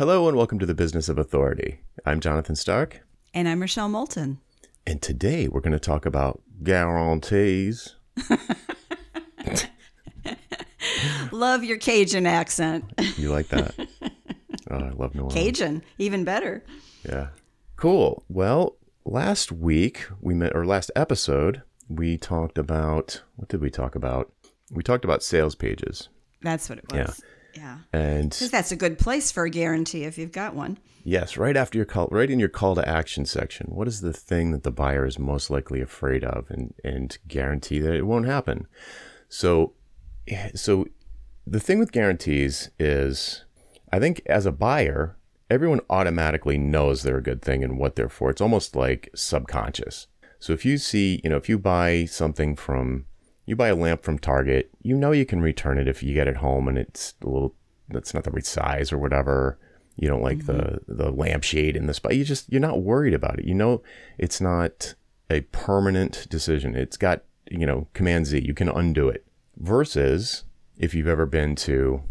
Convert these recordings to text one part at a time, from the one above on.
Hello and welcome to the Business of Authority. I'm Jonathan Stark, And I'm Rochelle Moulton. and today we're going to talk about guarantees. Love your Cajun accent. You like that? oh, I love New Orleans. Cajun, even better. Yeah. Cool. Well, last week we met, or last episode, we talked about what did we talk about? We talked about sales pages, That's what it was. Yeah. And Because that's a good place for a guarantee if you've got one. yes, right after your call, right in your call to action section, what is the thing that the buyer is most likely afraid of, and and guarantee that it won't happen? So, eh, so the thing with guarantees is, I think as a buyer, everyone automatically knows they're a good thing and what they're for. It's almost like subconscious. So if you see, you know, if you buy something from, you buy a lamp from Target, you know you can return it if you get it home and it's a little, that's not the right size or whatever. You don't like the mm-hmm. the lampshade in the spot. You just you're not worried about it. You know it's not a permanent decision. It's got you know Command Z. You can undo it. Versus if you've ever been to,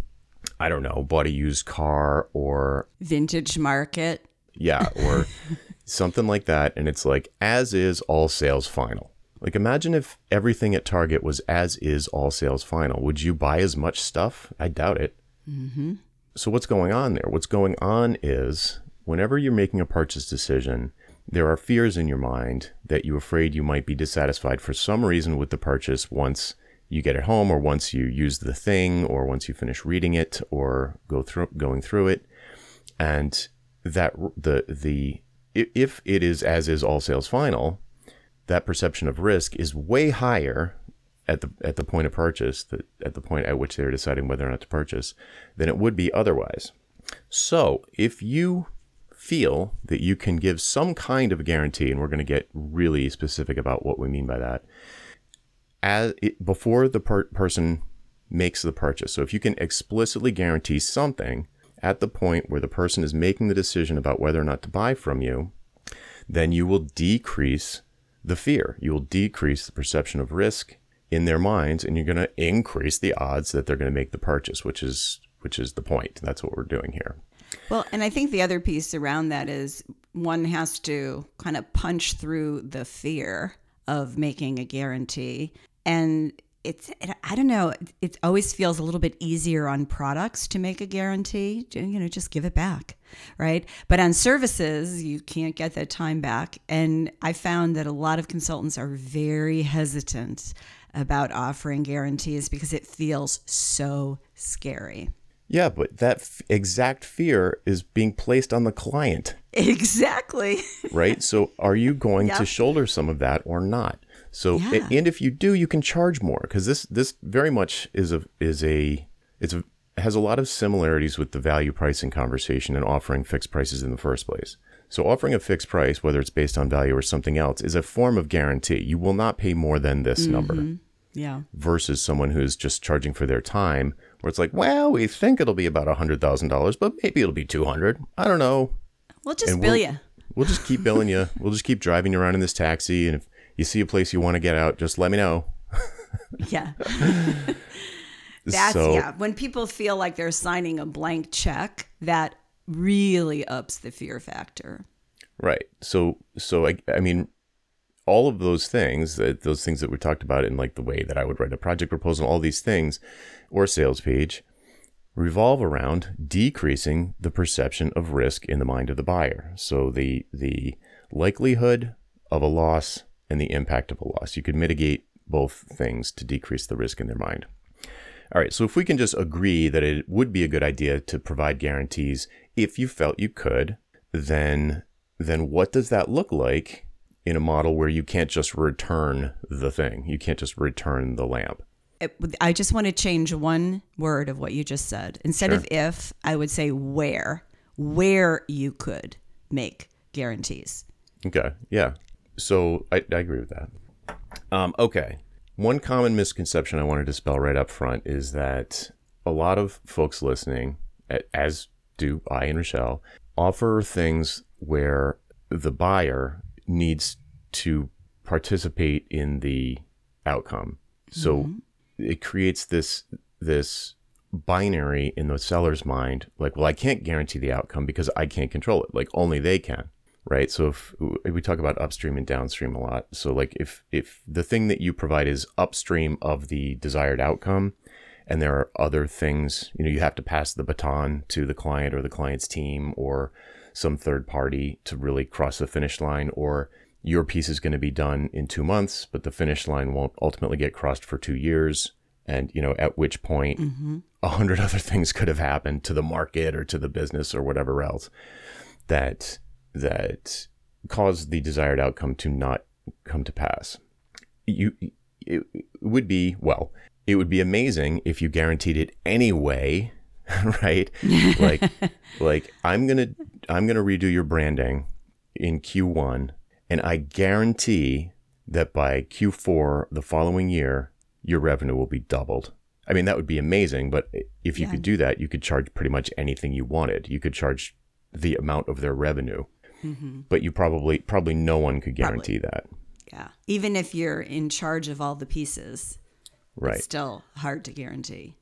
I don't know, bought a used car or Vintage market. yeah, or something like that. And it's like, as is all sales final. Like, imagine if everything at Target was as is all sales final. Would you buy as much stuff? I doubt it. Mm-hmm. So, what's going on there? What's going on is whenever you're making a purchase decision, there are fears in your mind that you're afraid you might be dissatisfied for some reason with the purchase once you get it home or once you use the thing or once you finish reading it or go through going through it and that the the if it is as is all sales final that perception of risk is way higher at the at the point of purchase that at the point at which they're deciding whether or not to purchase than it would be otherwise so if you feel that you can give some kind of guarantee and we're going to get really specific about what we mean by that as it, before the per- person makes the purchase. So if you can explicitly guarantee something at the point where the person is making the decision about whether or not to buy from you, then you will decrease the fear. You will decrease the perception of risk in their minds and you're going to increase the odds that they're going to make the purchase, which is which is the point. That's what we're doing here. Well, and I think the other piece around that is one has to kind of punch through the fear of making a guarantee. And it's, I don't know, it always feels a little bit easier on products to make a guarantee. You know, just give it back, right? But on services, you can't get that time back. And I found that a lot of consultants are very hesitant about offering guarantees because it feels so scary. Yeah, but that f- exact fear is being placed on the client. Exactly. right? so are you going Yep. to shoulder some of that or not? So Yeah. and if you do, you can charge more because this this very much is a is a it's a has a lot of similarities with the value pricing conversation and offering fixed prices in the first place. So offering a fixed price, whether it's based on value or something else, is a form of guarantee. You will not pay more than this mm-hmm. number Yeah. versus someone who's just charging for their time where it's like, well, we think it'll be about a hundred thousand dollars, but maybe it'll be two hundred. I don't know. We'll just And bill we'll- you. We'll just keep billing you. We'll just keep driving you around in this taxi. And if you see a place you want to get out, just let me know. Yeah. That's so, yeah. When people feel like they're signing a blank check, that really ups the fear factor. Right. So, so I, I mean, all of those things, that those things that we talked about in like the way that I would write a project proposal, all these things, or sales page, revolve around decreasing the perception of risk in the mind of the buyer. So the the likelihood of a loss and the impact of a loss. You could mitigate both things to decrease the risk in their mind. All right, so if we can just agree that it would be a good idea to provide guarantees if you felt you could, then then what does that look like in a model where you can't just return the thing? You can't just return the lamp. I just want to change one word of what you just said. Instead of if, I would say where, where you could make guarantees. Okay, yeah. So I, I agree with that. Um, okay. One common misconception I want to dispel right up front is that a lot of folks listening, as do I and Rochelle, offer things where the buyer needs to participate in the outcome. So it creates this this binary in the seller's mind like well i can't guarantee the outcome because i can't control it. Like only they can right? So if, if, we talk about upstream and downstream a lot. So like if if the thing that you provide is upstream of the desired outcome and there are other things you know you have to pass the baton to the client or the client's team or some third party to really cross the finish line or your piece is going to be done in 2 months but the finish line won't ultimately get crossed for 2 years and you know at which point mm-hmm. a mm-hmm. hundred other things could have happened to the market or to the business or whatever else that that caused the desired outcome to not come to pass you it would be well it would be amazing if you guaranteed it anyway right like like i'm gonna i'm gonna redo your branding in q1 and i guarantee that by q4 the following year your revenue will be doubled. I mean, that would be amazing, but if you yeah. could do that, you could charge pretty much anything you wanted. You could charge the amount of their revenue. Mm-hmm. But you probably probably no one could guarantee probably. that. Yeah. Even if you're in charge of all the pieces. Right. It's still hard to guarantee.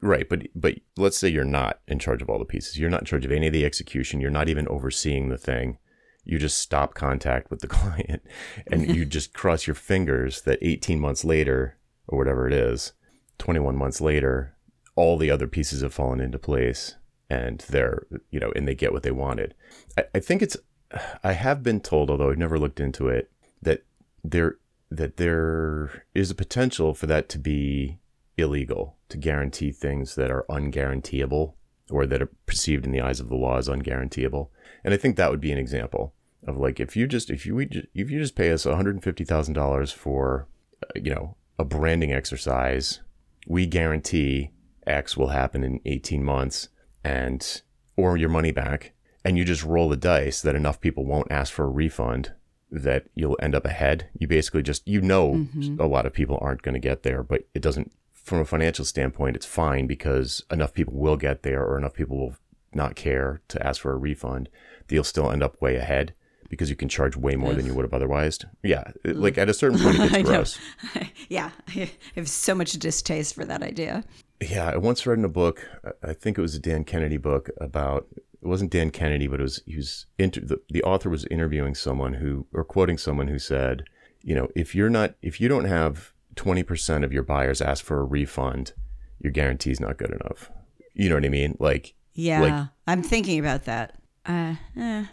Right, but but let's say you're not in charge of all the pieces. You're not in charge of any of the execution. You're not even overseeing the thing. You just stop contact with the client and you just cross your fingers that 18 months later or whatever it is, 21 months later, all the other pieces have fallen into place and they're, you know, and they get what they wanted. I, I think it's, I have been told, although I've never looked into it, that there, that there is a potential for that to be illegal to guarantee things that are unguaranteeable or that are perceived in the eyes of the law as unguaranteeable. And I think that would be an example of like if you just if you if you just pay us $150,000 for you know a branding exercise. We guarantee X will happen in 18 months and or your money back and you just roll the dice that enough people won't ask for a refund that you'll end up ahead. You basically just you know mm-hmm. a lot of people aren't going to get there, but it doesn't from a financial standpoint it's fine because enough people will get there or enough people will not care to ask for a refund. You'll still end up way ahead because you can charge way more Ugh. than you would have otherwise. Yeah, like at a certain point, it gets gross. yeah, I have so much distaste for that idea. Yeah, I once read in a book. I think it was a Dan Kennedy book about. It wasn't Dan Kennedy, but it was he was inter, the, the author was interviewing someone who or quoting someone who said, you know, if you're not if you don't have twenty percent of your buyers ask for a refund, your guarantee is not good enough. You know what I mean? Like yeah, like, I'm thinking about that. Uh, eh.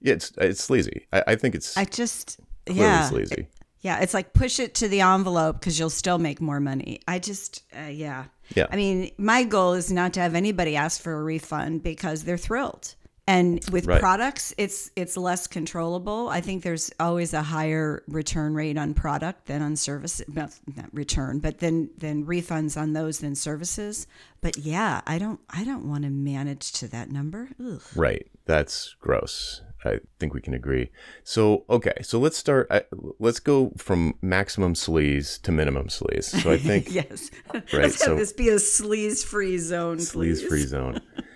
Yeah, it's it's sleazy. I, I think it's. I just yeah sleazy. Yeah, it's like push it to the envelope because you'll still make more money. I just uh, yeah. Yeah. I mean, my goal is not to have anybody ask for a refund because they're thrilled. And with right. products, it's it's less controllable. I think there's always a higher return rate on product than on service Not, not return, but then then refunds on those than services. But yeah, I don't I don't want to manage to that number. Ugh. Right. That's gross. I think we can agree. So okay, so let's start. Uh, let's go from maximum sleaze to minimum sleaze. So I think yes, right. Let's have this be a sleaze-free zone. Sleaze-free zone.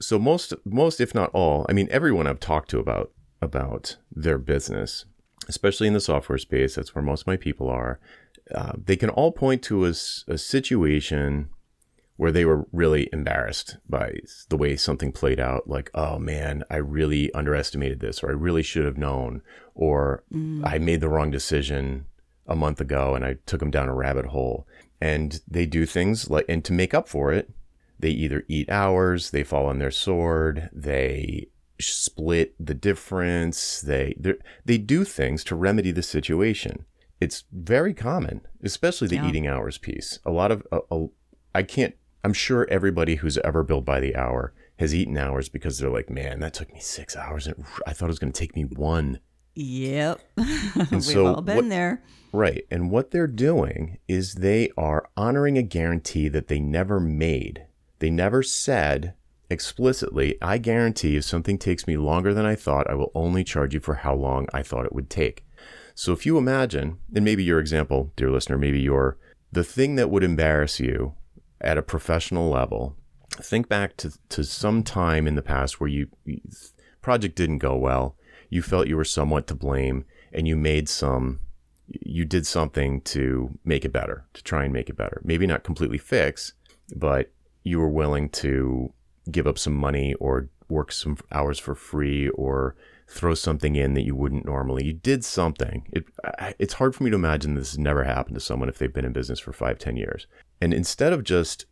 so most, most if not all, I mean everyone I've talked to about about their business, especially in the software space, that's where most of my people are. Uh, they can all point to a, a situation where they were really embarrassed by the way something played out. Like, oh man, I really underestimated this, or I really should have known, or mm. I made the wrong decision a month ago and I took them down a rabbit hole. And they do things like, and to make up for it, they either eat hours, they fall on their sword, they split the difference, they they do things to remedy the situation. It's very common, especially the yeah. eating hours piece. A lot of a, a, I can't I'm sure everybody who's ever billed by the hour has eaten hours because they're like, man, that took me six hours. And I thought it was going to take me one. Yep. We've so all been what, there. Right. And what they're doing is they are honoring a guarantee that they never made. They never said explicitly, I guarantee if something takes me longer than I thought, I will only charge you for how long I thought it would take. So if you imagine, and maybe your example, dear listener, maybe your the thing that would embarrass you at a professional level, think back to, to some time in the past where you, project didn't go well, you felt you were somewhat to blame, and you made some you did something to make it better, to try and make it better. Maybe not completely fix, but you were willing to give up some money or work some hours for free or throw something in that you wouldn't normally. You did something. It, it's hard for me to imagine this has never happened to someone if they've been in business for five, ten years. And instead of just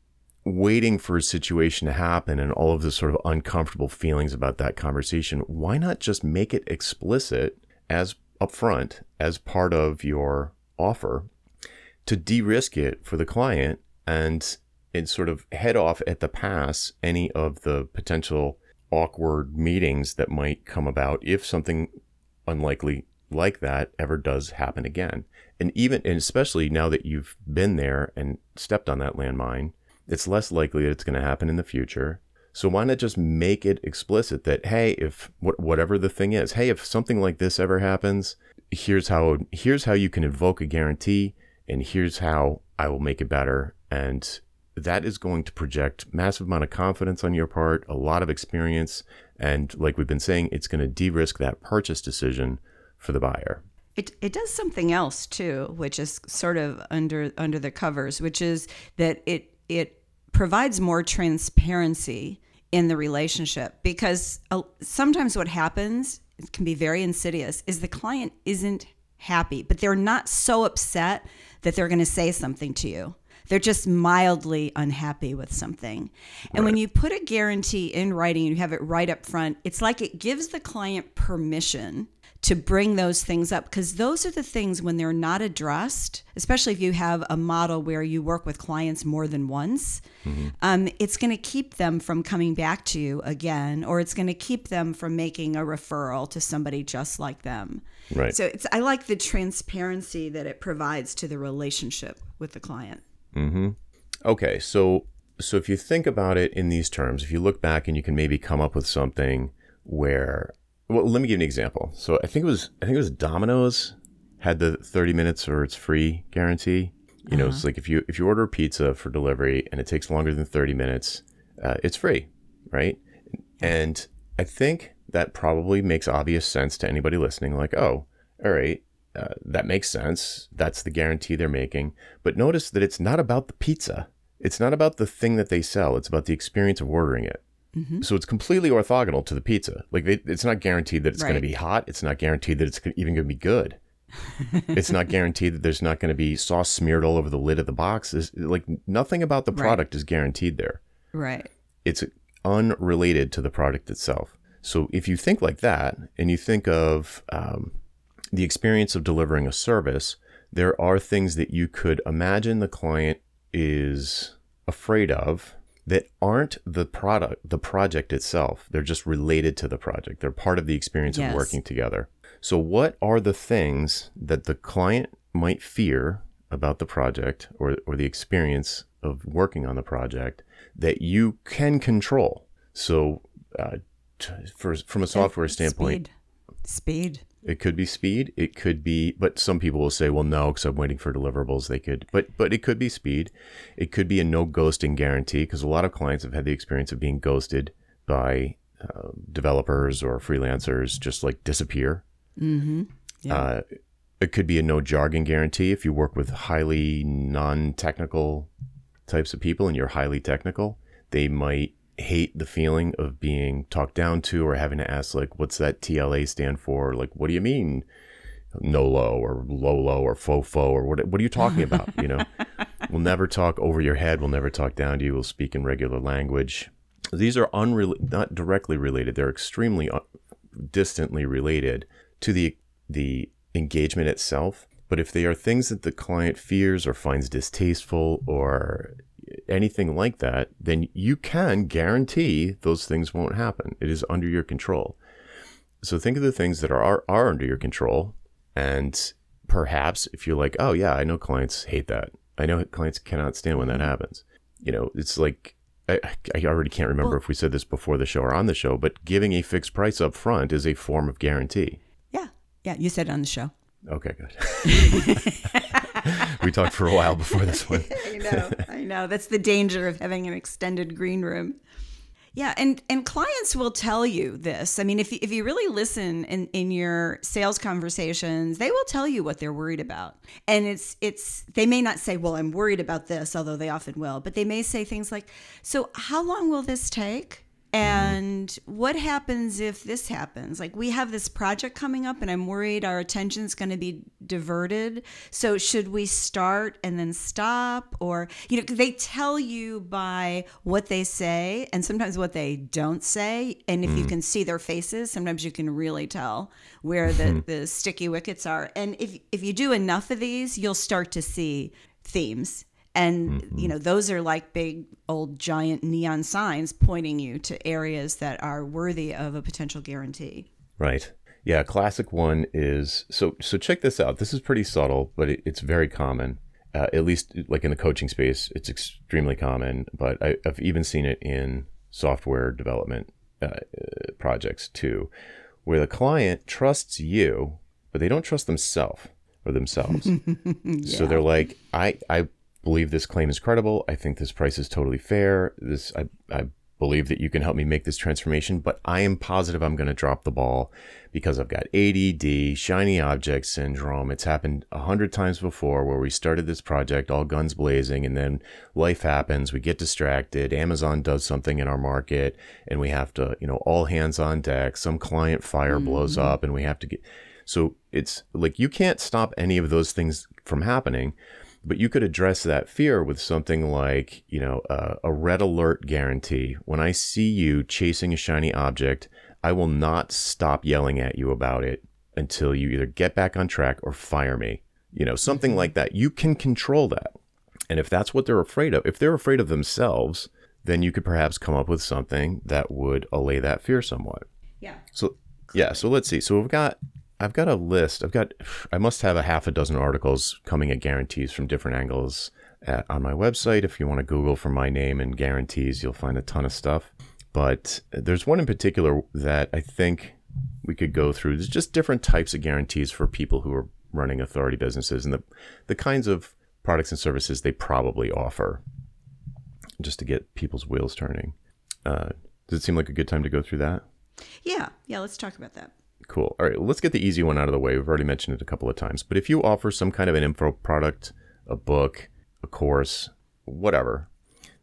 waiting for a situation to happen and all of the sort of uncomfortable feelings about that conversation, why not just make it explicit as upfront as part of your offer to de-risk it for the client and and sort of head off at the pass any of the potential awkward meetings that might come about if something unlikely like that ever does happen again. And even and especially now that you've been there and stepped on that landmine, it's less likely that it's going to happen in the future. So why not just make it explicit that hey, if whatever the thing is, hey, if something like this ever happens, here's how here's how you can invoke a guarantee and here's how I will make it better and that is going to project massive amount of confidence on your part, a lot of experience, and like we've been saying, it's going to de-risk that purchase decision for the buyer. It, it does something else too, which is sort of under under the covers, which is that it it provides more transparency in the relationship because uh, sometimes what happens it can be very insidious is the client isn't happy, but they're not so upset that they're going to say something to you. They're just mildly unhappy with something. And right. when you put a guarantee in writing, and you have it right up front, it's like it gives the client permission to bring those things up because those are the things when they're not addressed, especially if you have a model where you work with clients more than once, mm-hmm. um, it's going to keep them from coming back to you again, or it's going to keep them from making a referral to somebody just like them. Right. So it's I like the transparency that it provides to the relationship with the client. Mm-hmm. Okay, so so if you think about it in these terms, if you look back and you can maybe come up with something where well, let me give you an example. So I think it was I think it was Domino's had the 30 minutes or it's free guarantee. You know, uh-huh. it's like if you if you order a pizza for delivery and it takes longer than 30 minutes, uh, it's free, right? And I think that probably makes obvious sense to anybody listening. Like, oh, all right, uh, that makes sense. That's the guarantee they're making. But notice that it's not about the pizza. It's not about the thing that they sell. It's about the experience of ordering it. Mm-hmm. So it's completely orthogonal to the pizza. Like they, it's not guaranteed that it's right. going to be hot. It's not guaranteed that it's even going to be good. it's not guaranteed that there's not going to be sauce smeared all over the lid of the box. It's, like nothing about the product right. is guaranteed there. Right. It's unrelated to the product itself. So if you think like that, and you think of um, the experience of delivering a service, there are things that you could imagine the client is afraid of that aren't the product, the project itself. They're just related to the project. They're part of the experience yes. of working together. So, what are the things that the client might fear about the project or, or the experience of working on the project that you can control? So, uh, t- for, from a software standpoint, speed. speed. It could be speed. It could be, but some people will say, well, no, because I'm waiting for deliverables. They could, but but it could be speed. It could be a no ghosting guarantee because a lot of clients have had the experience of being ghosted by uh, developers or freelancers, just like disappear. Mm-hmm. Yeah. Uh, it could be a no jargon guarantee if you work with highly non-technical types of people and you're highly technical. They might hate the feeling of being talked down to or having to ask like what's that TLA stand for? Like what do you mean NOLO or LOLO or FOFO or what what are you talking about? You know? We'll never talk over your head. We'll never talk down to you. We'll speak in regular language. These are unrelated not directly related. They're extremely uh, distantly related to the the engagement itself. But if they are things that the client fears or finds distasteful or anything like that, then you can guarantee those things won't happen. It is under your control. So think of the things that are, are, under your control. And perhaps if you're like, oh, yeah, I know clients hate that. I know clients cannot stand when that mm-hmm. happens. You know, it's like, I, I already can't remember well, if we said this before the show or on the show, but giving a fixed price up front is a form of guarantee. Yeah. Yeah. You said it on the show. Okay, good. we talked for a while before this one. I know. I know. That's the danger of having an extended green room. Yeah, and and clients will tell you this. I mean, if if you really listen in in your sales conversations, they will tell you what they're worried about. And it's it's they may not say, "Well, I'm worried about this," although they often will, but they may say things like, "So, how long will this take?" Mm-hmm. And what happens if this happens? Like, we have this project coming up, and I'm worried our attention's going to be diverted. So, should we start and then stop? Or, you know, they tell you by what they say and sometimes what they don't say. And if you mm. can see their faces, sometimes you can really tell where the, mm-hmm. the sticky wickets are. And if, if you do enough of these, you'll start to see themes and you know those are like big old giant neon signs pointing you to areas that are worthy of a potential guarantee Right. Yeah, classic one is so so check this out. This is pretty subtle, but it, it's very common. Uh, at least like in the coaching space, it's extremely common, but I, I've even seen it in software development uh, uh, projects too, where the client trusts you, but they don't trust themselves or themselves. So they're like, I, I believe this claim is credible. I think this price is totally fair. This, I, I believe that you can help me make this transformation, but I am positive I'm going to drop the ball because I've got ADD, shiny object syndrome. It's happened a hundred times before where we started this project all guns blazing and then life happens. We get distracted. Amazon does something in our market and we have to, you know, all hands on deck. Some client fire blows mm-hmm. up and we have to get, so it's like you can't stop any of those things from happening, but you could address that fear with something like, you know, uh, a red alert guarantee. When I see you chasing a shiny object, I will not stop yelling at you about it until you either get back on track or fire me. You know, something like that. You can control that. And if that's what they're afraid of, if they're afraid of themselves, then you could perhaps come up with something that would allay that fear somewhat. yeah So yeah, so let's see. So we've got I've got a list. I've got I must have a half a dozen articles coming at guarantees from different angles at, on my website. If you want to Google for my name and guarantees, you'll find a ton of stuff. But there's one in particular that I think we could go through. There's just different types of guarantees for people who are running authority businesses and the the kinds of products and services they probably offer, just to get people's wheels turning. Uh, does it seem like a good time to go through that? yeah yeah let's talk about that Cool. All right, let's get the easy one out of the way. We've already mentioned it a couple of times. But if you offer some kind of an info product, a book, a course, whatever,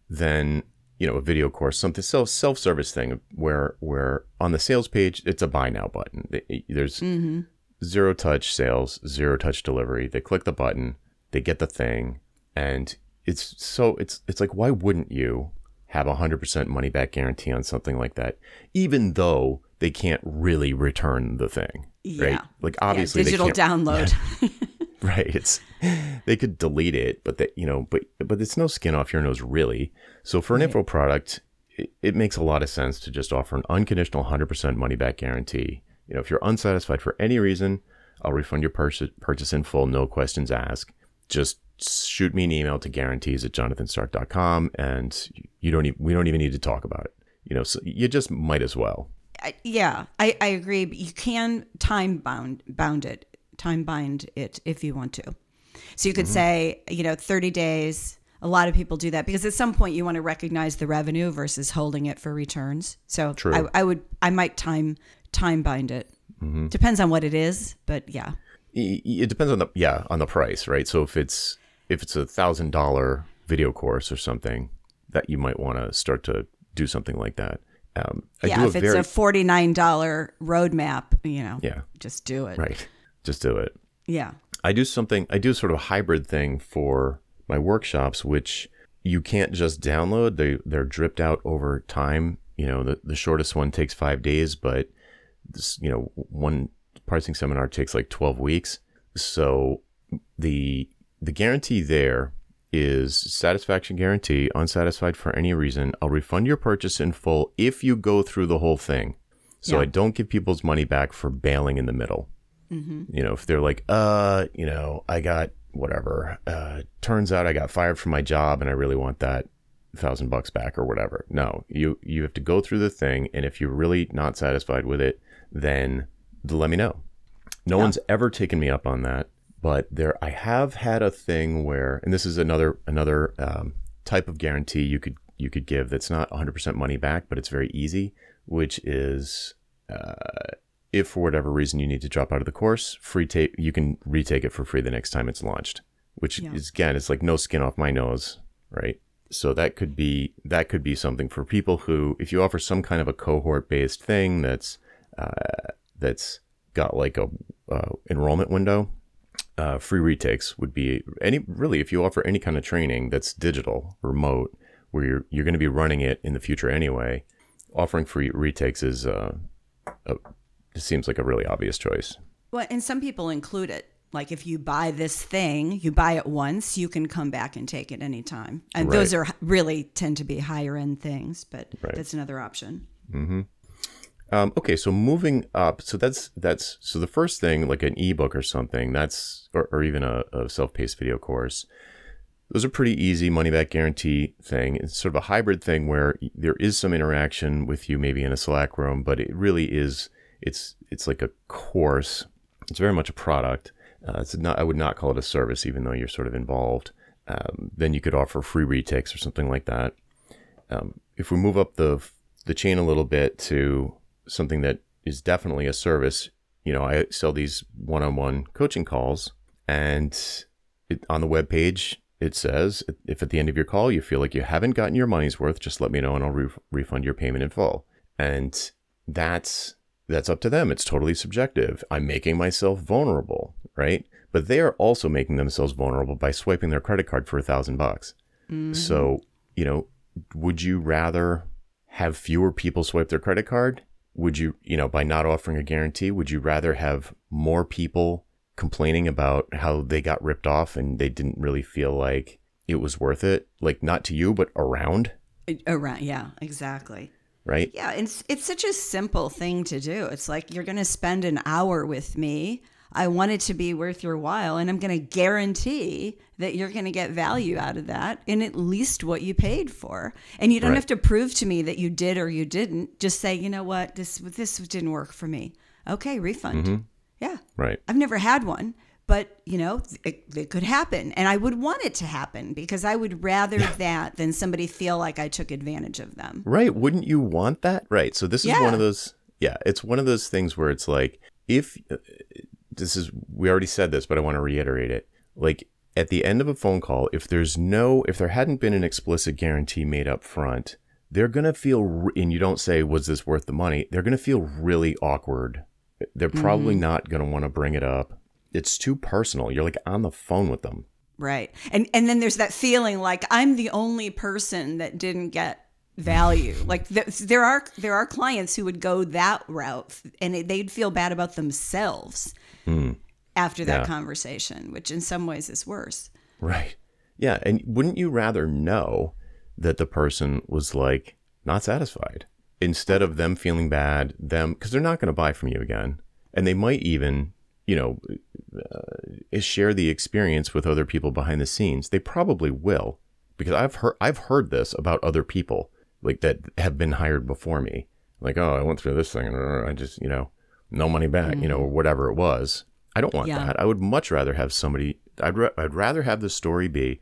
then you know a video course, something self self service thing where where on the sales page it's a buy now button. There's mm-hmm. zero touch sales, zero touch delivery. They click the button, they get the thing, and it's so it's it's like why wouldn't you have a hundred percent money back guarantee on something like that, even though they can't really return the thing. Yeah. Right? Like obviously yeah, digital download. Yeah. right. It's they could delete it, but that you know, but but it's no skin off your nose really. So for an right. info product, it, it makes a lot of sense to just offer an unconditional 100% money back guarantee. You know, if you're unsatisfied for any reason, I'll refund your pur- purchase in full, no questions asked. Just shoot me an email to guarantees at jonathanstark.com and you don't even, we don't even need to talk about it. You know, so you just might as well. I- yeah I, I agree but you can time bound bound it time bind it if you want to so you Mm-hmm. could say you know 30 days a lot of people do that because at some point you want to recognize the revenue versus holding it for returns so True. I, I would i might time time bind it Mm-hmm. depends on what it is but yeah it depends on the yeah on the price right so if it's if it's a thousand dollar video course or something that you might want to start to do something like that um I yeah do if a it's very a $49 roadmap you know yeah. just do it. Right. Just do it. Yeah. I do something I do sort of a hybrid thing for my workshops which you can't just download. They they're dripped out over time. You know the, the shortest one takes five days but this you know one pricing seminar takes like 12 weeks. So the the guarantee there is satisfaction guarantee unsatisfied for any reason. I'll refund your purchase in full if you go through the whole thing. So Yeah. i don't give people's money back for bailing in the middle. You know if they're like uh you know i got whatever uh turns out i got fired from my job and i really want that thousand bucks back or whatever. No you you have to go through the thing. And if you're really not satisfied with it then let me know. No one's ever taken me up on that but there i have had a thing where and this is another another um, type of guarantee you could you could give that's not 100% money back, but it's very easy, which is uh, if for whatever reason you need to drop out of the course, free take you can retake it for free the next time it's launched. Which Yeah. is again, it's like no skin off my nose, right? So that could be that could be something for people who, if you offer some kind of a cohort based thing that's uh, that's got like a uh, enrollment window, uh, free retakes would be any really if you offer any kind of training that's digital, remote, where you're you're going to be running it in the future anyway. Offering free retakes is uh, a, it seems like a really obvious choice. Well, and some people include it. Like if you buy this thing, you buy it once, you can come back and take it anytime. And those are really tend to be higher end things, but Right. that's another option. Um, okay, so moving up, so that's that's so the first thing, like an ebook or something, that's or, or even a, a self-paced video course. Those are pretty easy money back guarantee thing. It's sort of a hybrid thing where there is some interaction with you, maybe in a Slack room, but it really is it's it's like a course. It's very much a product. Uh, it's not I would not call it a service, even though you're sort of involved. Um, then you could offer free retakes or something like that. Um, if we move up the the chain a little bit to something that is definitely a service, you know, I sell these one-on-one coaching calls, and it, on the web page it says if at the end of your call you feel like you haven't gotten your money's worth, just let me know and I'll re- refund your payment in full. And that's that's up to them. It's totally subjective. I'm making myself vulnerable, right? But they are also making themselves vulnerable by swiping their credit card for a thousand bucks. Mm-hmm. So, you know, would you rather have fewer people swipe their credit card? Would you, you know, by not offering a guarantee, would you rather have more people complaining about how they got ripped off and they didn't really feel like it was worth it? Like, not to you, but around, Around, yeah, exactly. right? Yeah, it's it's such a simple thing to do. It's like you're going to spend an hour with me. I want it to be worth your while, and I'm going to guarantee that you're going to get value out of that in at least what you paid for. And you don't Right. have to prove to me that you did or you didn't. Just say, you know what, this this didn't work for me. Okay, refund. Mm-hmm. Yeah, Right. I've never had one, but you know, it, it could happen, and I would want it to happen because I would rather that than somebody feel like I took advantage of them. Right. Wouldn't you want that? Right. So this is Yeah. one of those, yeah, it's one of those things where it's like, if this is, we already said this, but I want to reiterate it. Like at the end of a phone call, if there's no, if there hadn't been an explicit guarantee made up front, they're going to feel, and you don't say, was this worth the money? They're going to feel really awkward. They're probably mm-hmm. not going to want to bring it up. It's too personal. You're like on the phone with them. Right. And and then there's that feeling like I'm the only person that didn't get value. Like th- there are there are clients who would go that route and it, they'd feel bad about themselves after that Yeah. conversation, which in some ways is worse. Right. Yeah. And wouldn't you rather know that the person was like not satisfied instead of them feeling bad, them, because they're not going to buy from you again. And they might even, you know, uh, share the experience with other people behind the scenes. They probably will because I've heard, I've heard this about other people like that have been hired before me. Like, oh, I went through this thing and I just, you know, no money back, you know, or whatever it was. I don't want Yeah. that. I would much rather have somebody. I'd ra- I'd rather have the story be,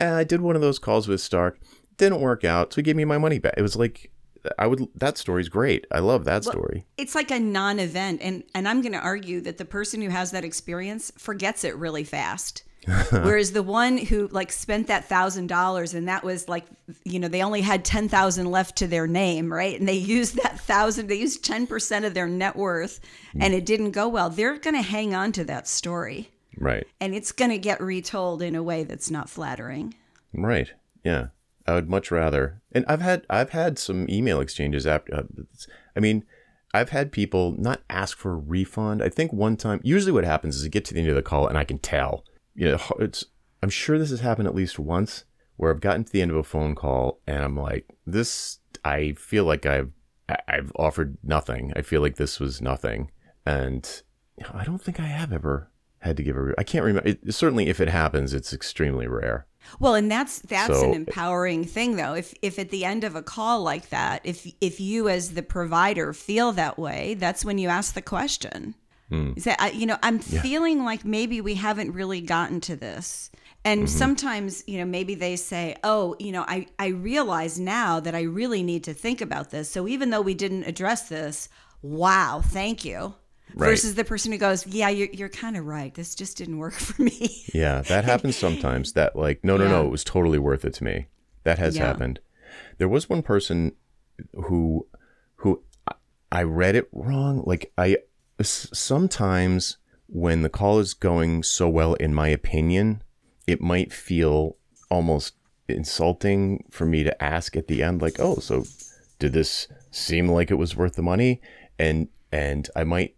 eh, I did one of those calls with Stark, didn't work out, so he gave me my money back. It was like, I would. That story's great. I love that story. It's like a non-event and and I'm going to argue that the person who has that experience forgets it really fast. Whereas the one who like spent that thousand dollars and that was like you know they only had ten thousand left to their name right and they used that thousand they used ten percent of their net worth and it didn't go well they're going to hang on to that story Right. and it's going to get retold in a way that's not flattering. Right. Yeah. I would much rather. And I've had I've had some email exchanges after. Uh, I mean, I've had people not ask for a refund. I think one time. Usually, what happens is I get to the end of the call and I can tell. You know, it's. I'm sure this has happened at least once where I've gotten to the end of a phone call and I'm like, this. I feel like I've I've offered nothing. I feel like this was nothing, and I don't think I have ever had to give a. Re- I can't remember. It, certainly, if it happens, it's extremely rare. Well, and that's that's So- an empowering thing though. If if at the end of a call like that, if if you as the provider feel that way, that's when you ask the question. Hmm. You say, I, you know, I'm feeling like maybe we haven't really gotten to this. And sometimes, you know, maybe they say, "Oh, you know, I I realize now that I really need to think about this. So even though we didn't address this, wow, thank you." Right. Versus the person who goes, "Yeah, you're you're kind of right. This just didn't work for me." Yeah, that happens sometimes. That like, no, no, no, it was totally worth it to me. That has Yeah. happened. There was one person who, who I- read it wrong. Like I, sometimes when the call is going so well, in my opinion, it might feel almost insulting for me to ask at the end, like, oh, so did this seem like it was worth the money? And and I might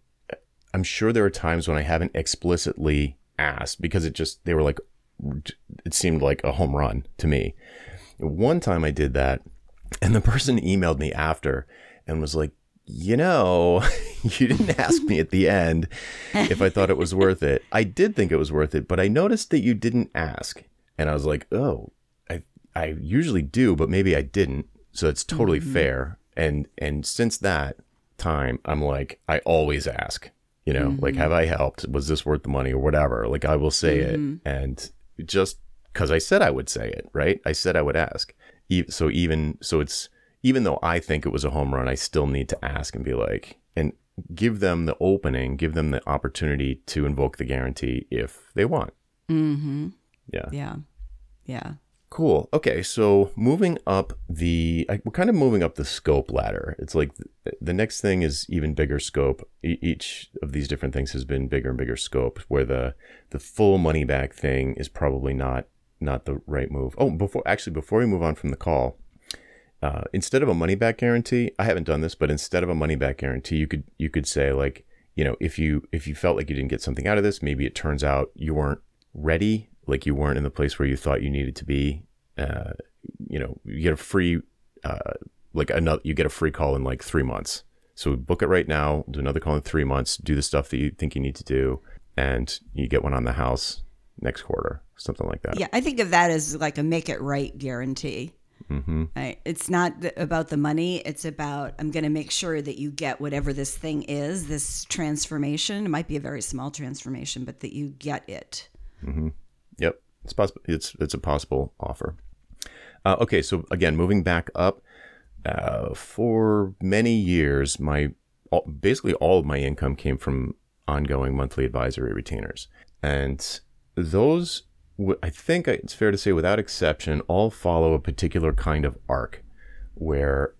I'm sure there are times when I haven't explicitly asked because it just they were like it seemed like a home run to me. One time I did that and the person emailed me after and was like, "You know, you didn't ask me at the end if I thought it was worth it. I did think it was worth it, but I noticed that you didn't ask." And I was like, "Oh, I I usually do, but maybe I didn't." So it's totally mm-hmm. fair. And and since that time, I'm like, I always ask. You know, like, mm-hmm. have I helped? Was this worth the money or whatever? Like, I will say it, mm-hmm. and just because I said I would say it, right? I said I would ask. So even so, it's even though I think it was a home run, I still need to ask and be like, and give them the opening, give them the opportunity to invoke the guarantee if they want. mm-hmm. Yeah. Yeah. Yeah. Cool. Okay, so moving up the, we're kind of moving up the scope ladder. It's like the next thing is even bigger scope. E- each of these different things has been bigger and bigger scope. Where the the full money back thing is probably not not the right move. Oh, before actually before we move on from the call, uh, instead of a money back guarantee, I haven't done this, but instead of a money back guarantee, you could you could say like, you know, if you if you felt like you didn't get something out of this, maybe it turns out you weren't ready, like you weren't in the place where you thought you needed to be. Uh, you know, you get a free, uh, like another, you get a free call in like three months. So book it right now. Do another call in three months. Do the stuff that you think you need to do, and you get one on the house next quarter, something like that. Yeah, I think of that as like a make it right guarantee. Mm-hmm. Right? It's not th- about the money. It's about I'm going to make sure that you get whatever this thing is, this transformation. It might be a very small transformation, but that you get it. Yep, it's possible. It's it's a possible offer. Uh, okay, so again, moving back up, uh, for many years, my all, basically all of my income came from ongoing monthly advisory retainers, and those I think it's fair to say, without exception, all follow a particular kind of arc, where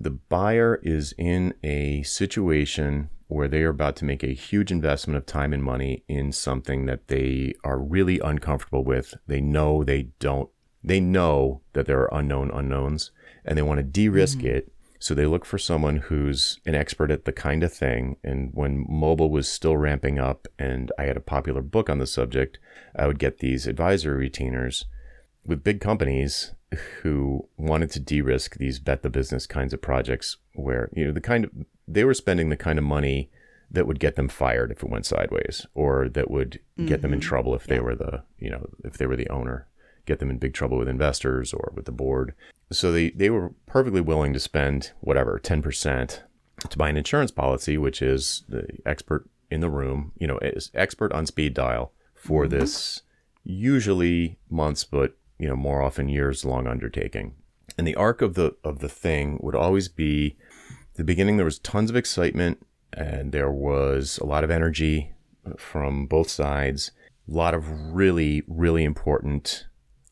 the buyer is in a situation where they are about to make a huge investment of time and money in something that they are really uncomfortable with. They know they don't, they know that there are unknown unknowns and they want to de risk mm-hmm. it. So they look for someone who's an expert at the kind of thing. And when mobile was still ramping up and I had a popular book on the subject, I would get these advisory retainers with big companies who wanted to de-risk these bet the business kinds of projects where you know the kind of they were spending the kind of money that would get them fired if it went sideways or that would get them in mm-hmm. trouble if they were the you know if they were the owner get them in big trouble with investors or with the board. So they they were perfectly willing to spend whatever 10% to buy an insurance policy which is the expert in the room you know is expert on speed dial for mm-hmm. this usually months but you know more often years long undertaking. And the arc of the of the thing would always be the beginning there was tons of excitement and there was a lot of energy from both sides a lot of really really important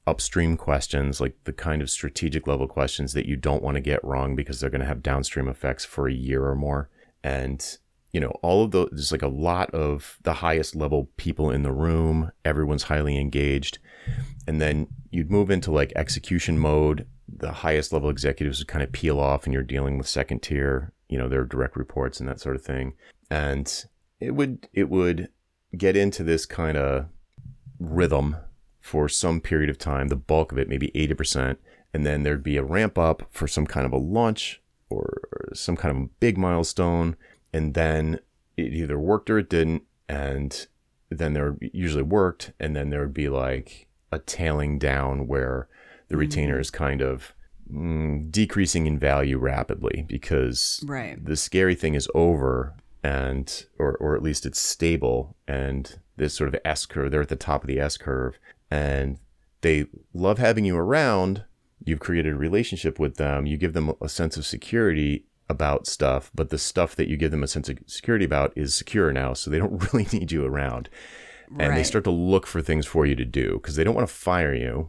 upstream questions like the kind of strategic level questions that you don't want to get wrong because they're going to have downstream effects for a year or more. And you know all of those there's like a lot of the highest level people in the room everyone's highly engaged. And then you'd move into like execution mode. The highest level executives would kind of peel off and you're dealing with second tier you know their direct reports and that sort of thing. And it would it would get into this kind of rhythm for some period of time the bulk of it maybe 80% and then there'd be a ramp up for some kind of a launch or some kind of a big milestone and then it either worked or it didn't and then there usually worked and then there would be like a tailing down where the retainer is kind of mm, decreasing in value rapidly because Right. the scary thing is over and or or at least it's stable and this sort of S curve they're at the top of the S curve and they love having you around. You've created a relationship with them. You give them a sense of security about stuff, but the stuff that you give them a sense of security about is secure now, so they don't really need you around. And they start to look for things for you to do because they don't want to fire you.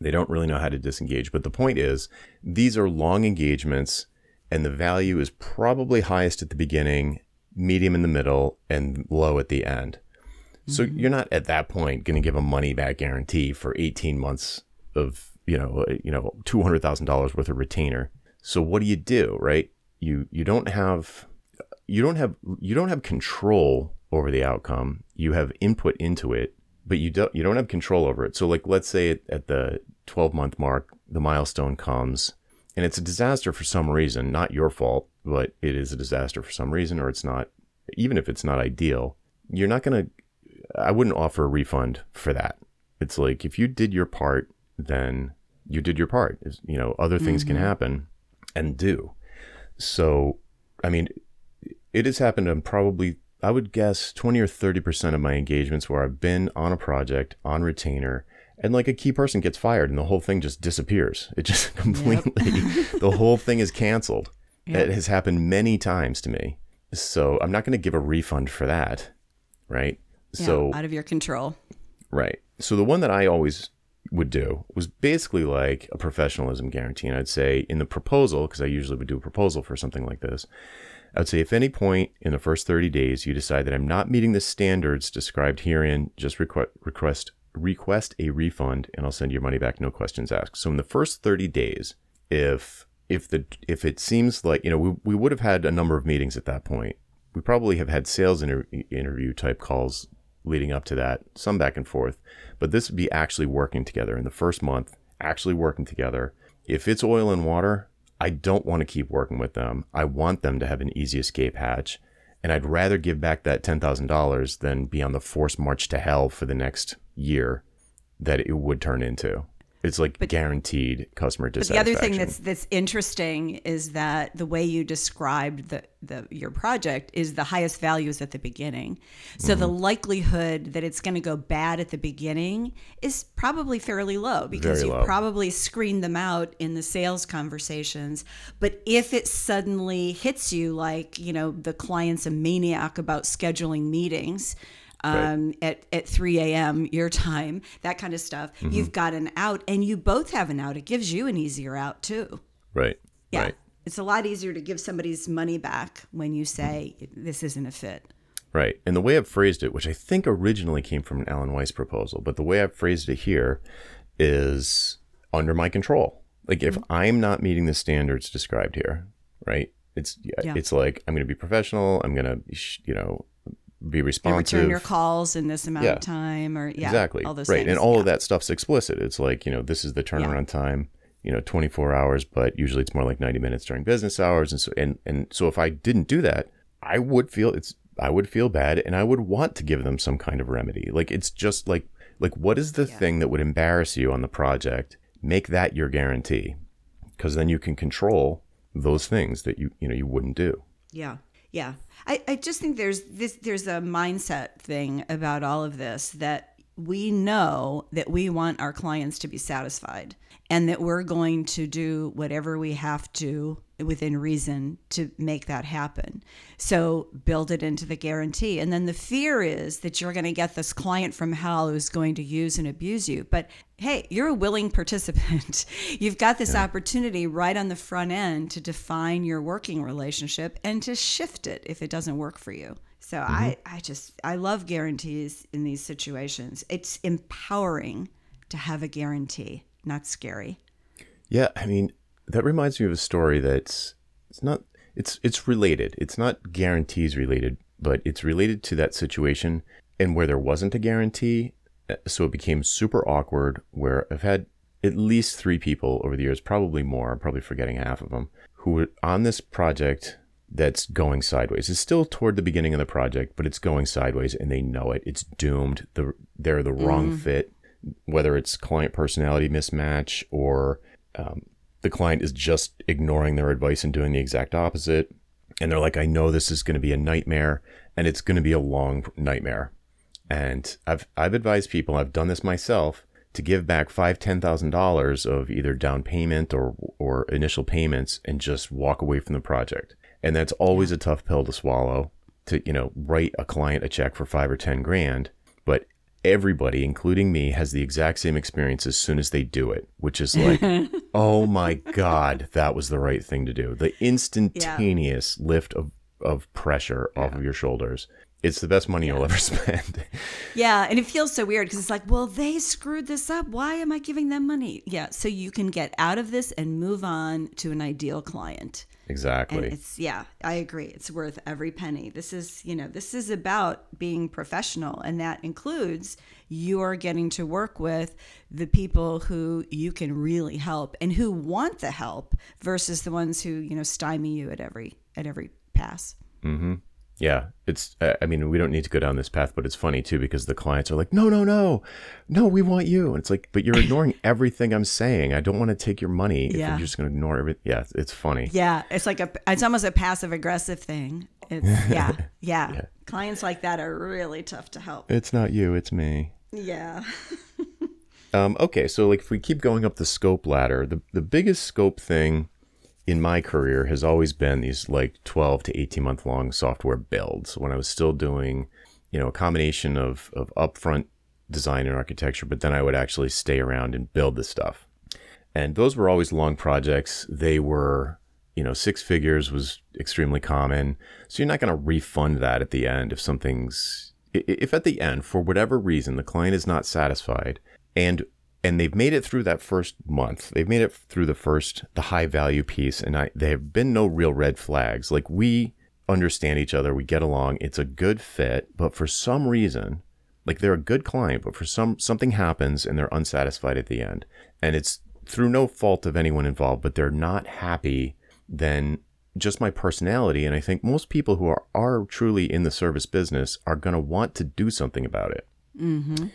They don't really know how to disengage. But the point is, these are long engagements, and the value is probably highest at the beginning, medium in the middle, and low at the end. So you're not at that point going to give a money back guarantee for 18 months of you know uh, you know two hundred thousand dollars worth of retainer. So what do you do, right? You you don't have you don't have you don't have control over the outcome. You have input into it, but you don't you don't have control over it. So like let's say at, at the 12 month mark, the milestone comes and it's a disaster for some reason, not your fault, but it is a disaster for some reason or it's not even if it's not ideal, you're not going to I wouldn't offer a refund for that. It's like if you did your part, then you did your part. You know, other things can mm-hmm. happen and do. So, I mean, it has happened on probably, I would guess, 20 or 30% of my engagements where I've been on a project on retainer and like a key person gets fired and the whole thing just disappears. It just completely, the whole thing is canceled. It has happened many times to me. So I'm not going to give a refund for that. Right. Yeah, So, out of your control. Right. So the one that I always would do was basically like a professionalism guarantee. And I'd say in the proposal, because I usually would do a proposal for something like this, I'd say if any point in the first 30 days you decide that I'm not meeting the standards described herein, just request request request a refund and I'll send your money back, no questions asked. So in the first 30 days, if if the if it seems like you know we, we would have had a number of meetings at that point we probably have had sales inter- interview type calls leading up to that some back and forth but this would be actually working together in the first month actually working together. If it's oil and water i don't want to keep working with them. I want them to have an easy escape hatch and i'd rather give back that $10000 than be on the forced march to hell for the next year that it would turn into it's like guaranteed customer But the other thing that's that's interesting is that the way you described the, the your project is the highest values at the beginning. So the Mm-hmm. likelihood that it's going to go bad at the beginning is probably fairly low because Very you low. probably screened them out in the sales conversations. But if it suddenly hits you like, you know, the client's a maniac about scheduling meetings, um, at, at 3 a.m. your time, that kind of stuff. Mm-hmm. You've got an out, and you both have an out. It gives you an easier out too. right Yeah. right It's a lot easier to give somebody's money back when you say this isn't a fit. Right. And the way I've phrased it, which I think originally came from an Alan Weiss proposal, but the way I've phrased it here is under my control. Like if I'm not meeting the standards described here, right? It's Yeah. it's like I'm going to be professional. I'm going to you know be You responsive. return your calls in this amount Yeah. of time, or yeah, exactly. all those right. things. And all yeah. of that stuff's explicit. It's like, you know, this is the turnaround time, you know, 24 hours, but usually it's more like 90 minutes during business hours. And so, and, and so if I didn't do that, I would feel it's, I would feel bad and I would want to give them some kind of remedy. Like, it's just like, like, what is the thing that would embarrass you on the project? Make that your guarantee. Cause then you can control those things that you, you know, you wouldn't do. Yeah. Yeah. I, I just think there's this there's a mindset thing about all of this that we know that we want our clients to be satisfied and that we're going to do whatever we have to within reason to make that happen. So build it into the guarantee. And then the fear is that you're going to get this client from hell who's going to use and abuse you. But hey, you're a willing participant. You've got this opportunity right on the front end to define your working relationship and to shift it if it doesn't work for you. So I, I just I love guarantees in these situations. It's empowering to have a guarantee, not scary. Yeah, I mean, that reminds me of a story that's it's not it's it's related. It's not guarantees related, but it's related to that situation and where there wasn't a guarantee, uh, so it became super awkward where I've had at least 3 people over the years, probably more, I'm probably forgetting half of them, who were on this project that's going sideways. It's still toward the beginning of the project, but it's going sideways and they know it. It's doomed. The they're the wrong fit, whether it's client personality mismatch or um, the client is just ignoring their advice and doing the exact opposite. And they're like, I know this is going to be a nightmare and it's going to be a long nightmare. And I've, I've advised people, I've done this myself, to give back five, ten thousand dollars of either down payment or or initial payments and just walk away from the project. And that's always a tough pill to swallow to, you know, write a client a check for five or ten grand. But everybody, including me, has the exact same experience as soon as they do it, which is like, oh my God, that was the right thing to do. The instantaneous lift of, of pressure off of your shoulders. It's the best money you'll ever spend. Yeah, and it feels so weird because it's like, well, they screwed this up. Why am I giving them money? Yeah, so you can get out of this and move on to an ideal client. And exactly. it's yeah, I agree. It's worth every penny. This is, you know, this is about being professional and that includes you're getting to work with the people who you can really help and who want the help versus the ones who, you know, stymie you at every at every pass. Mm-hmm. Yeah, it's. I mean, we don't need to go down this path, but it's funny too because the clients are like, "No, no, no, no, we want you," and it's like, "But you're ignoring everything I'm saying. I don't want to take your money if Yeah. you're just going to ignore everything." Yeah, it's- funny. Yeah, it's like a it's almost a passive aggressive thing. It's yeah, yeah. Clients like that are really tough to help. It's not you, it's me. Yeah. Um, okay, so like if we keep going up the scope ladder, the the biggest scope thing in my career has always been these like 12 to 18 month long software builds when I was still doing, you know, a combination of of upfront design and architecture, but then I would actually stay around and build the stuff. And those were always long projects. They were, you know, six figures was extremely common. So you're not going to refund that at the end if something's if at the end for whatever reason the client is not satisfied and and they've made it through that first month. They've made it through the first the high value piece and I there have been no real red flags. Like we understand each other, we get along, it's a good fit, but for some reason like they're a good client, but for some something happens and they're unsatisfied at the end. And it's through no fault of anyone involved, but they're not happy, then just my personality. And I think most people who are, are truly in the service business are going to want to do something about it. Mm-hmm.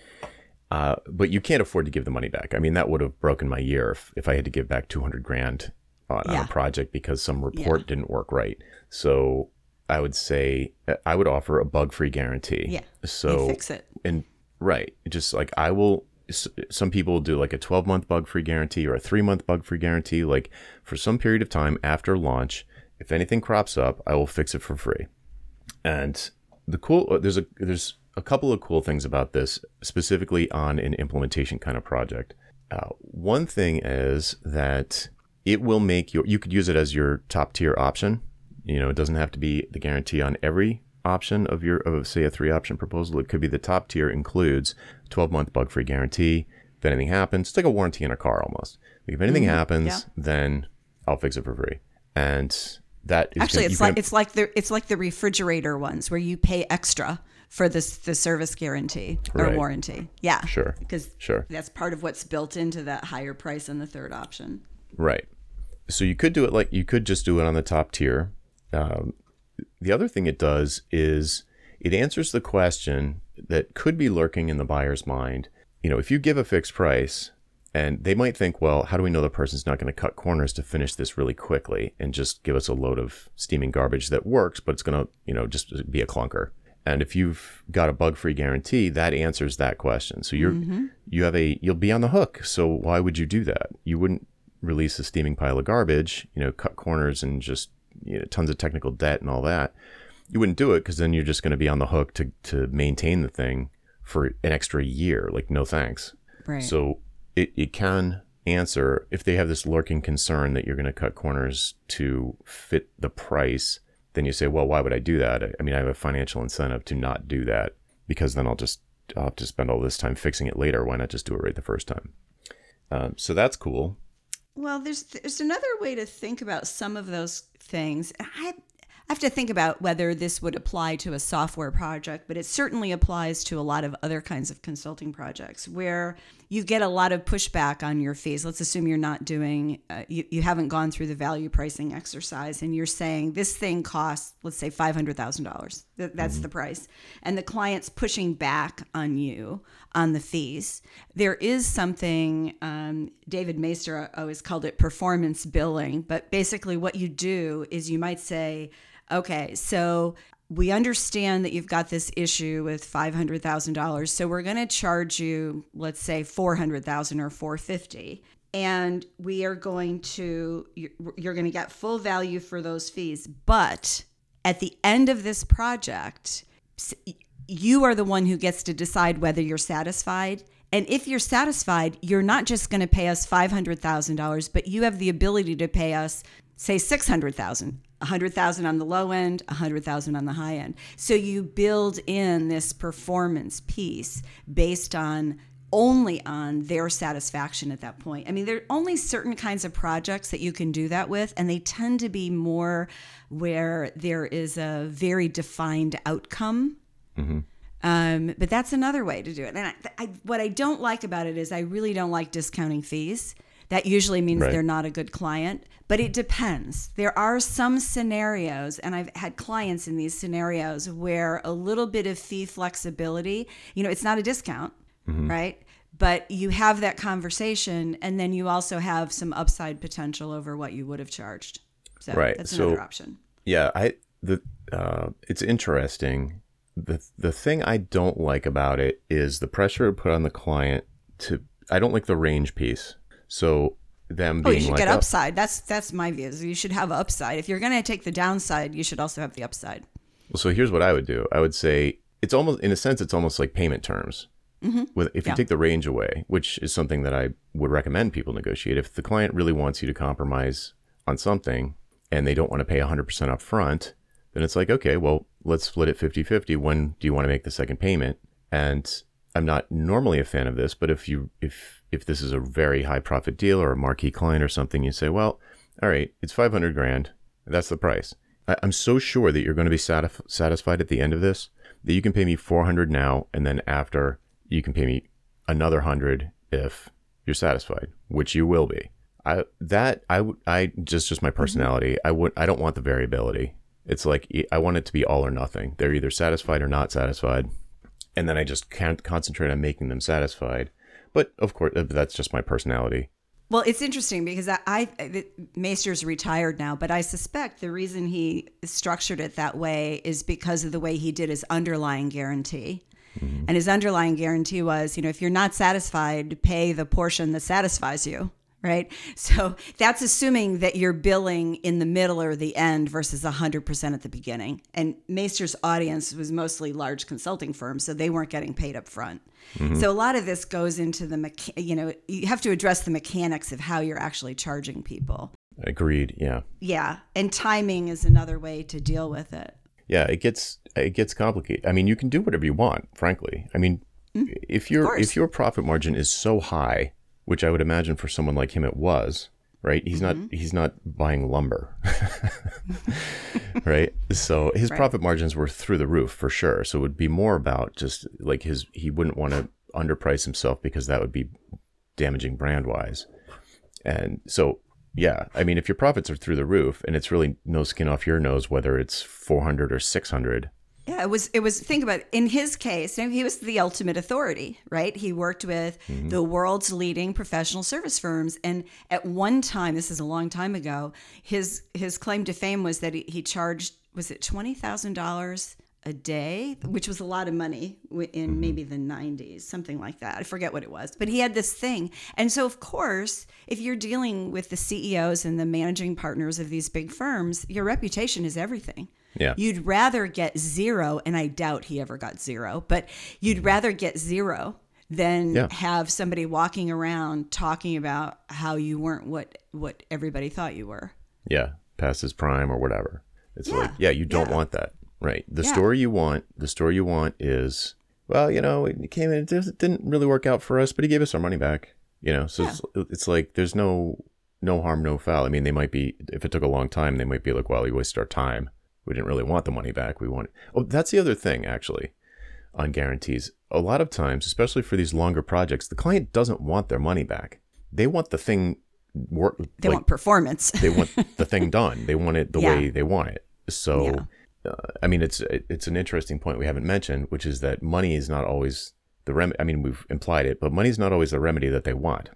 Uh, but you can't afford to give the money back. I mean, that would have broken my year if, if I had to give back 200 grand on, on a project because some report didn't work right. So I would say uh, I would offer a bug free guarantee. Yeah. So you fix it. and right just like i will some people will do like a 12 month bug free guarantee or a 3 month bug free guarantee like for some period of time after launch if anything crops up i will fix it for free and the cool uh, there's a there's a couple of cool things about this specifically on an implementation kind of project. Uh, one thing is that it will make your you could use it as your top tier option. You know it doesn't have to be the guarantee on every option of your of say a three option proposal. It could be the top tier includes 12 month bug free guarantee if anything happens it's like a warranty in a car almost. Like if anything happens yeah. then i'll fix it for free. And that is Actually, gonna- it's like it's like the it's like the refrigerator ones where you pay extra for this the service guarantee or Right. warranty. Yeah. Sure. Because Sure. that's part of what's built into that higher price on the third option. Right. So you could do it like you could just do it on the top tier. Um, the other thing it does is it answers the question that could be lurking in the buyer's mind. You know, if you give a fixed price, and they might think, well, how do we know the person's not going to cut corners to finish this really quickly and just give us a load of steaming garbage that works, but it's going to, you know, just be a clunker. And if you've got a bug-free guarantee, that answers that question. So you're mm-hmm. you have a you'll be on the hook. So why would you do that? You wouldn't release a steaming pile of garbage, you know, cut corners and just you know, tons of technical debt and all that. You wouldn't do it because then you're just going to be on the hook to to maintain the thing for an extra year. Like no thanks. Right. So it, it can answer if they have this lurking concern that you're going to cut corners to fit the price. Then you say, well, why would I do that? I, mean, I have a financial incentive to not do that because then I'll just I'll have to spend all this time fixing it later. Why not just do it right the first time? Um, so that's cool. Well, there's there's another way to think about some of those things. I I have to think about whether this would apply to a software project, but it certainly applies to a lot of other kinds of consulting projects where you get a lot of pushback on your fees. Let's assume you're not doing, uh, you, you haven't gone through the value pricing exercise and you're saying this thing costs, let's say $500,000. Th- that's the price. And the client's pushing back on you on the fees. There is something, um, David Maister always called it performance billing, but basically what you do is you might say, okay, so we understand that you've got this issue with $500,000. So we're going to charge you, let's say 400,000 or 450 and we are going to you're, going to get full value for those fees. But at the end of this project you are the one who gets to decide whether you're satisfied. And if you're satisfied you're not just going to pay us $500000 but you have the ability to pay us say 600000 100,000 on the low end, 100,000 on the high end. So you build in this performance piece based on only on their satisfaction at that point. I mean, there are only certain kinds of projects that you can do that with, and they tend to be more where there is a very defined outcome. Mm-hmm. Um, but that's another way to do it. And I, I, what I don't like about it is I really don't like discounting fees. That usually means right. they're not a good client, but it depends. There are some scenarios, and I've had clients in these scenarios where a little bit of fee flexibility, you know, it's not a discount, mm-hmm. right? But you have that conversation, and then you also have some upside potential over what you would have charged. So right. that's another so, option. Yeah, I the uh, it's interesting. The the thing I don't like about it is the pressure put on the client to. I don't like the range piece. So them being oh, you should like get upside. That's that's my view. You should have upside. If you're going to take the downside, you should also have the upside. Well, so here's what I would do. I would say it's almost in a sense it's almost like payment terms. Mm-hmm. With if you yeah. take the range away, which is something that I would recommend people negotiate, if the client really wants you to compromise on something and they don't want to pay 100% up front, then it's like, okay, well, let's split it 50 50. When do you want to make the second payment? And I'm not normally a fan of this, but if you, if, if this is a very high profit deal or a marquee client or something, you say, well, all right, it's 500 grand. That's the price. I, am so sure that you're going to be satisf- satisfied at the end of this that you can pay me 400 now. And then after you can pay me another hundred if you're satisfied, which you will be. I that I would I just just my mm-hmm. personality. Mm-hmm. I would I don't want the variability. It's like I want it to be all or nothing. They're either satisfied or not satisfied, and then I just can't concentrate on making them satisfied. But of course, that's just my personality. Well, it's interesting because I, I Maister's retired now, but I suspect the reason he structured it that way is because of the way he did his underlying guarantee. Mm-hmm. And his underlying guarantee was, you know, if you're not satisfied, pay the portion that satisfies you. Right. So that's assuming that you're billing in the middle or the end versus 100% at the beginning. And Maister's audience was mostly large consulting firms, so they weren't getting paid up front. Mm-hmm. So a lot of this goes into the, mecha- you know, you have to address the mechanics of how you're actually charging people. Agreed. Yeah. Yeah. And timing is another way to deal with it yeah, it gets it gets complicated. I mean, you can do whatever you want, frankly. I mean, mm, if your if your profit margin is so high, which I would imagine for someone like him it was, right? He's mm-hmm. not he's not buying lumber. right? So his right. profit margins were through the roof for sure. So it would be more about just like his he wouldn't want to underprice himself because that would be damaging brand wise. And so yeah, I mean, if your profits are through the roof and it's really no skin off your nose whether it's 400 or 600. Yeah, it was. It was. Think about it. in his case. He was the ultimate authority, right? He worked with mm-hmm. the world's leading professional service firms, and at one time, this is a long time ago, his his claim to fame was that he, he charged was it twenty thousand dollars a day, which was a lot of money in mm-hmm. maybe the 90s, something like that. I forget what it was. But he had this thing. And so, of course, if you're dealing with the CEOs and the managing partners of these big firms, your reputation is everything. Yeah. You'd rather get zero, and I doubt he ever got zero, but you'd mm-hmm. rather get zero than yeah. have somebody walking around talking about how you weren't what what everybody thought you were. Yeah, past his prime or whatever. It's yeah. like, yeah, you don't yeah. want that. Right. The story you want, the story you want is, well, you know, it came in, it didn't really work out for us, but he gave us our money back. You know, so it's, it's like there's no no harm, no foul. I mean, they might be if it took a long time, they might be like, well, we wasted our time. We didn't really want the money back. We want. Oh, that's the other thing actually on guarantees. A lot of times, especially for these longer projects, the client doesn't want their money back. They want the thing work. They like, want performance. they want the thing done. They want it the yeah. way they want it. So. Yeah uh, I mean, it's it's an interesting point we haven't mentioned, which is that money is not always the rem. I mean, we've implied it, but money is not always the remedy that they want.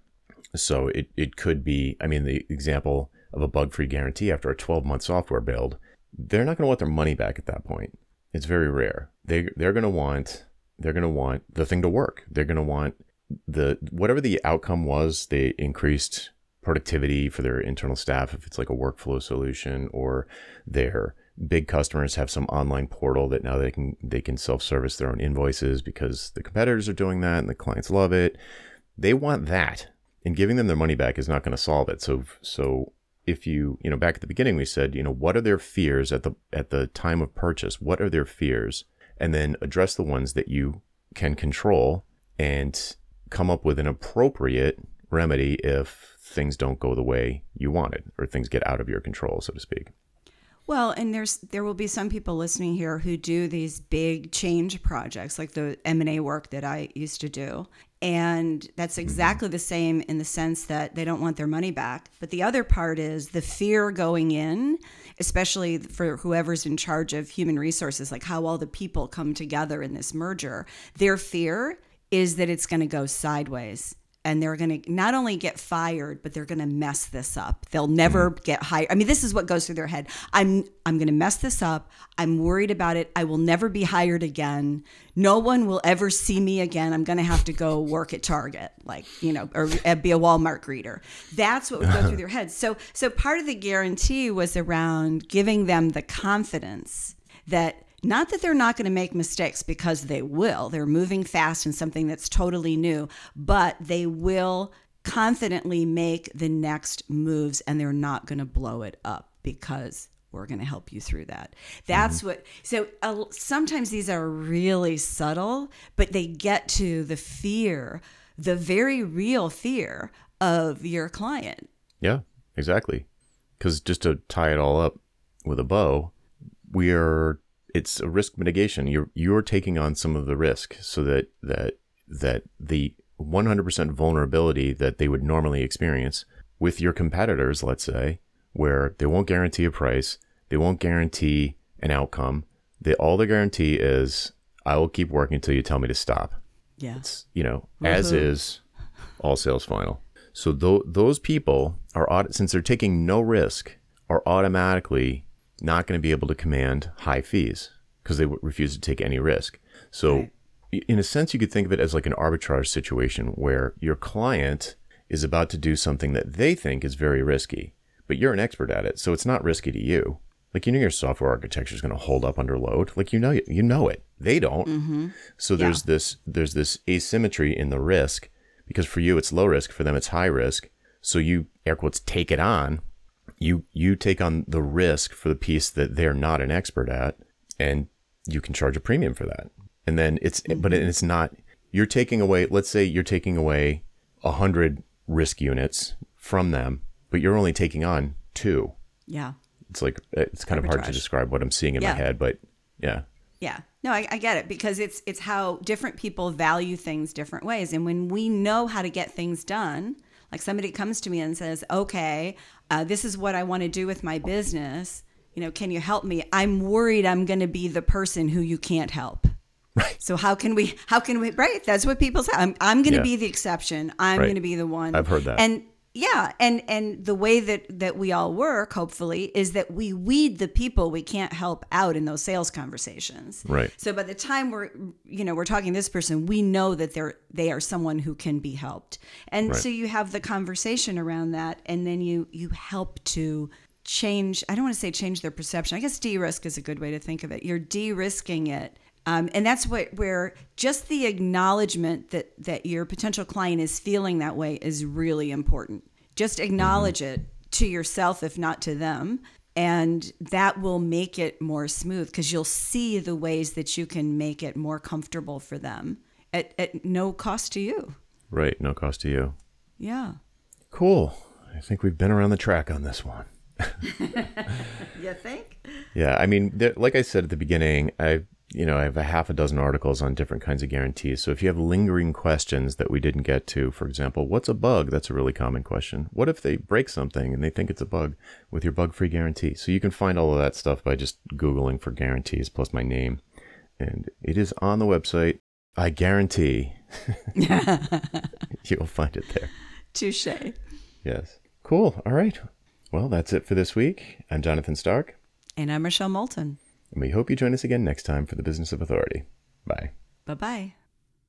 So it it could be. I mean, the example of a bug-free guarantee after a 12-month software build, they're not going to want their money back at that point. It's very rare. They they're going to want they're going to want the thing to work. They're going to want the whatever the outcome was, they increased productivity for their internal staff if it's like a workflow solution or their big customers have some online portal that now they can they can self-service their own invoices because the competitors are doing that and the clients love it. They want that. And giving them their money back is not going to solve it. So so if you, you know, back at the beginning we said, you know, what are their fears at the at the time of purchase? What are their fears? And then address the ones that you can control and come up with an appropriate remedy if things don't go the way you wanted or things get out of your control, so to speak. Well, and there's there will be some people listening here who do these big change projects like the M&A work that I used to do. And that's mm-hmm. exactly the same in the sense that they don't want their money back. But the other part is the fear going in, especially for whoever's in charge of human resources, like how all the people come together in this merger. Their fear is that it's going to go sideways and they're going to not only get fired but they're going to mess this up. They'll never mm. get hired. I mean this is what goes through their head. I'm i'm going to mess this up. I'm worried about it. I will never be hired again. No one will ever see me again. I'm going to have to go work at target like you know or be a walmart greeter. That's what would go through their heads so so part of the guarantee was around giving them the confidence that not that they're not going to make mistakes because they will. They're moving fast in something that's totally new, but they will confidently make the next moves and they're not going to blow it up because we're going to help you through that. That's mm-hmm. what, so uh, sometimes these are really subtle, but they get to the fear, the very real fear of your client. Yeah, exactly. Because just to tie it all up with a bow, we are it's a risk mitigation. You're you're taking on some of the risk so that that that the 100% vulnerability that they would normally experience with your competitors, let's say, where they won't guarantee a price, they won't guarantee an outcome. They all they guarantee is I will keep working until you tell me to stop. Yeah. It's, you know, mm-hmm. as is all sales final. So th- those people are since they're taking no risk are automatically not going to be able to command high fees because they refuse to take any risk. So, right. in a sense, you could think of it as like an arbitrage situation where your client is about to do something that they think is very risky, but you're an expert at it, so it's not risky to you. Like you know, your software architecture is going to hold up under load. Like you know, you know it. They don't. Mm-hmm. So there's yeah. this there's this asymmetry in the risk because for you it's low risk, for them it's high risk. So you air quotes take it on you you take on the risk for the piece that they're not an expert at and you can charge a premium for that and then it's mm-hmm. but it's not you're taking away let's say you're taking away a hundred risk units from them but you're only taking on two yeah it's like it's kind Arbitrage. of hard to describe what i'm seeing in yeah. my head but yeah yeah no I, I get it because it's it's how different people value things different ways and when we know how to get things done like somebody comes to me and says, okay, uh, this is what I want to do with my business. You know, can you help me? I'm worried I'm going to be the person who you can't help. Right. So how can we? How can we? Right. That's what people say. I'm, I'm going to yeah. be the exception. I'm right. going to be the one. I've heard that. And yeah and and the way that that we all work hopefully is that we weed the people we can't help out in those sales conversations. Right. So by the time we're you know we're talking to this person we know that they're they are someone who can be helped. And right. so you have the conversation around that and then you you help to change i don't want to say change their perception. I guess de-risk is a good way to think of it. You're de-risking it um, and that's what where just the acknowledgement that that your potential client is feeling that way is really important. Just acknowledge mm-hmm. it to yourself, if not to them, and that will make it more smooth because you'll see the ways that you can make it more comfortable for them at, at no cost to you. Right, no cost to you. Yeah. Cool. I think we've been around the track on this one. you think? Yeah, I mean, like I said at the beginning, I you know, I have a half a dozen articles on different kinds of guarantees. So if you have lingering questions that we didn't get to, for example, what's a bug? That's a really common question. What if they break something and they think it's a bug with your bug free guarantee? So you can find all of that stuff by just Googling for guarantees plus my name. And it is on the website. I guarantee you'll find it there. Touche. Yes. Cool. All right. Well, that's it for this week. I'm Jonathan Stark. And I'm Rochelle Moulton. And we hope you join us again next time for the Business of Authority. Bye. Bye bye.